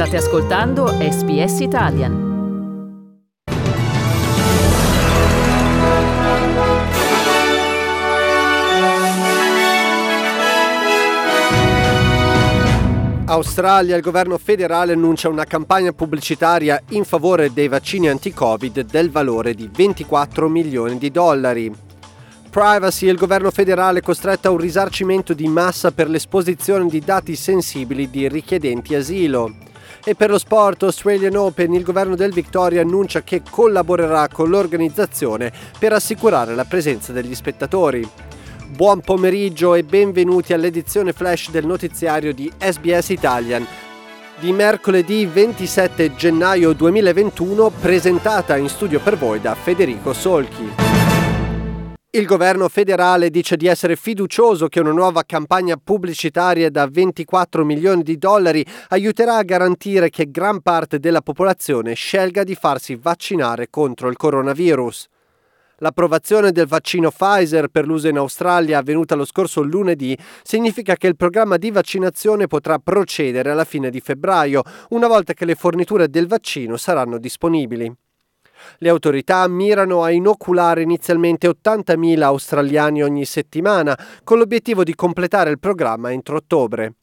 State ascoltando SBS Italian. Australia, il governo federale annuncia una campagna pubblicitaria in favore dei vaccini anti-Covid del valore di 24 milioni di dollari. Privacy, il governo federale costretto a un risarcimento di massa per l'esposizione di dati sensibili di richiedenti asilo. E per lo sport Australian Open il governo del Victoria annuncia che collaborerà con l'organizzazione per assicurare la presenza degli spettatori. Buon pomeriggio e benvenuti all'edizione flash del notiziario di SBS Italian di mercoledì 27 gennaio 2021 presentata in studio per voi da Federico Solchi. Il governo federale dice di essere fiducioso che una nuova campagna pubblicitaria da 24 milioni di dollari aiuterà a garantire che gran parte della popolazione scelga di farsi vaccinare contro il coronavirus. L'approvazione del vaccino Pfizer per l'uso in Australia avvenuta lo scorso lunedì significa che il programma di vaccinazione potrà procedere alla fine di febbraio, una volta che le forniture del vaccino saranno disponibili. Le autorità mirano a inoculare inizialmente 80.000 australiani ogni settimana, con l'obiettivo di completare il programma entro ottobre.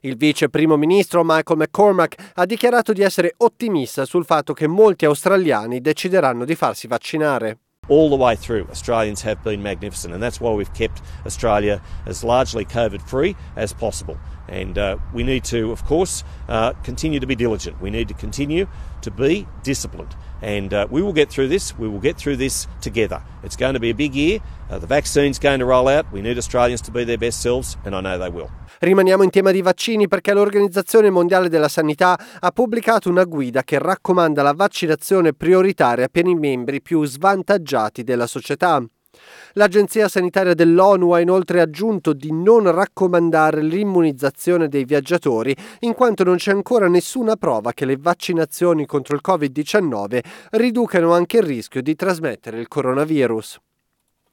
Il vice primo ministro Michael McCormack ha dichiarato di essere ottimista sul fatto che molti australiani decideranno di farsi vaccinare. all the way through, Australians have been magnificent, and that's why we've kept Australia as largely COVID free as possible. And uh, we need to, of course, uh, continue to be diligent. We need to continue to be disciplined. And uh, we will get through this. We will get through this together. It's going to be a big year. Uh, the vaccine's going to roll out. We need Australians to be their best selves, and I know they will. Rimaniamo in tema di vaccini perché l'Organizzazione Mondiale della Sanità ha pubblicato una guida che raccomanda la vaccinazione prioritaria per i membri più svantaggiati della società. L'Agenzia Sanitaria dell'ONU ha inoltre aggiunto di non raccomandare l'immunizzazione dei viaggiatori in quanto non c'è ancora nessuna prova che le vaccinazioni contro il Covid-19 riducano anche il rischio di trasmettere il coronavirus.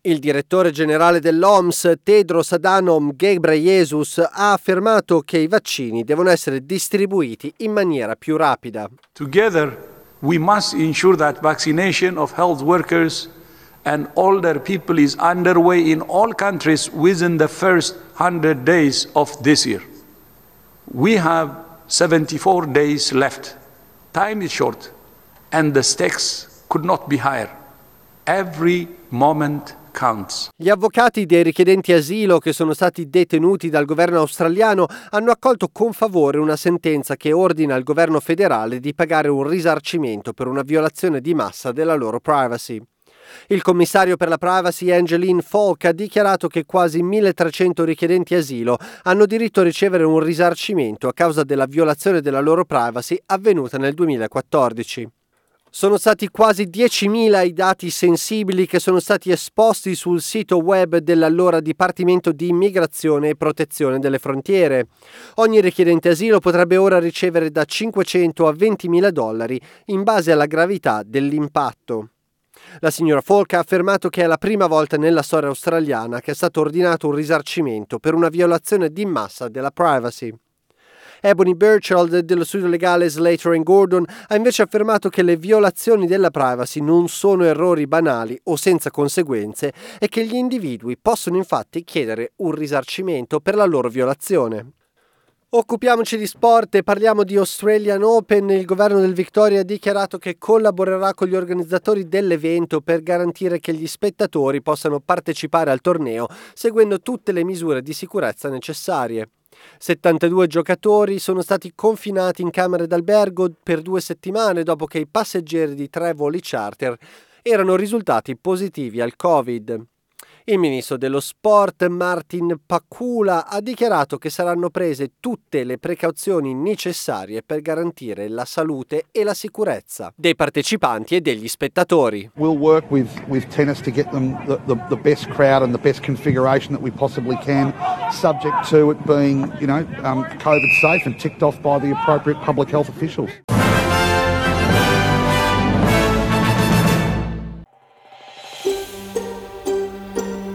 Il direttore generale dell'OMS, Tedros Adhanom Ghebreyesus, ha affermato che i vaccini devono essere distribuiti in maniera più rapida. Together we must ensure that vaccination of health workers and older people is underway in all countries within the first 100 days of this year. We have 74 days left. Time is short, and the stakes could not be higher. Every moment. Gli avvocati dei richiedenti asilo che sono stati detenuti dal governo australiano hanno accolto con favore una sentenza che ordina al governo federale di pagare un risarcimento per una violazione di massa della loro privacy. Il commissario per la privacy Angeline Falk ha dichiarato che quasi 1300 richiedenti asilo hanno diritto a ricevere un risarcimento a causa della violazione della loro privacy avvenuta nel 2014. Sono stati quasi 10.000 i dati sensibili che sono stati esposti sul sito web dell'allora Dipartimento di Immigrazione e Protezione delle Frontiere. Ogni richiedente asilo potrebbe ora ricevere da 500 a 20.000 dollari in base alla gravità dell'impatto. La signora Falk ha affermato che è la prima volta nella storia australiana che è stato ordinato un risarcimento per una violazione di massa della privacy. Ebony Birchald dello studio legale Slater Gordon ha invece affermato che le violazioni della privacy non sono errori banali o senza conseguenze e che gli individui possono infatti chiedere un risarcimento per la loro violazione. Occupiamoci di sport e parliamo di Australian Open. Il governo del Victoria ha dichiarato che collaborerà con gli organizzatori dell'evento per garantire che gli spettatori possano partecipare al torneo seguendo tutte le misure di sicurezza necessarie. 72 giocatori sono stati confinati in camere d'albergo per due settimane dopo che i passeggeri di tre voli charter erano risultati positivi al Covid. Il ministro dello sport Martin Pacula ha dichiarato che saranno prese tutte le precauzioni necessarie per garantire la salute e la sicurezza dei partecipanti e degli spettatori. We'll work with, with tennis to get them the, the, the best crowd and the best configuration that we possibly can, subject to it being, you know, um, COVID safe and ticked off by the appropriate public health officials.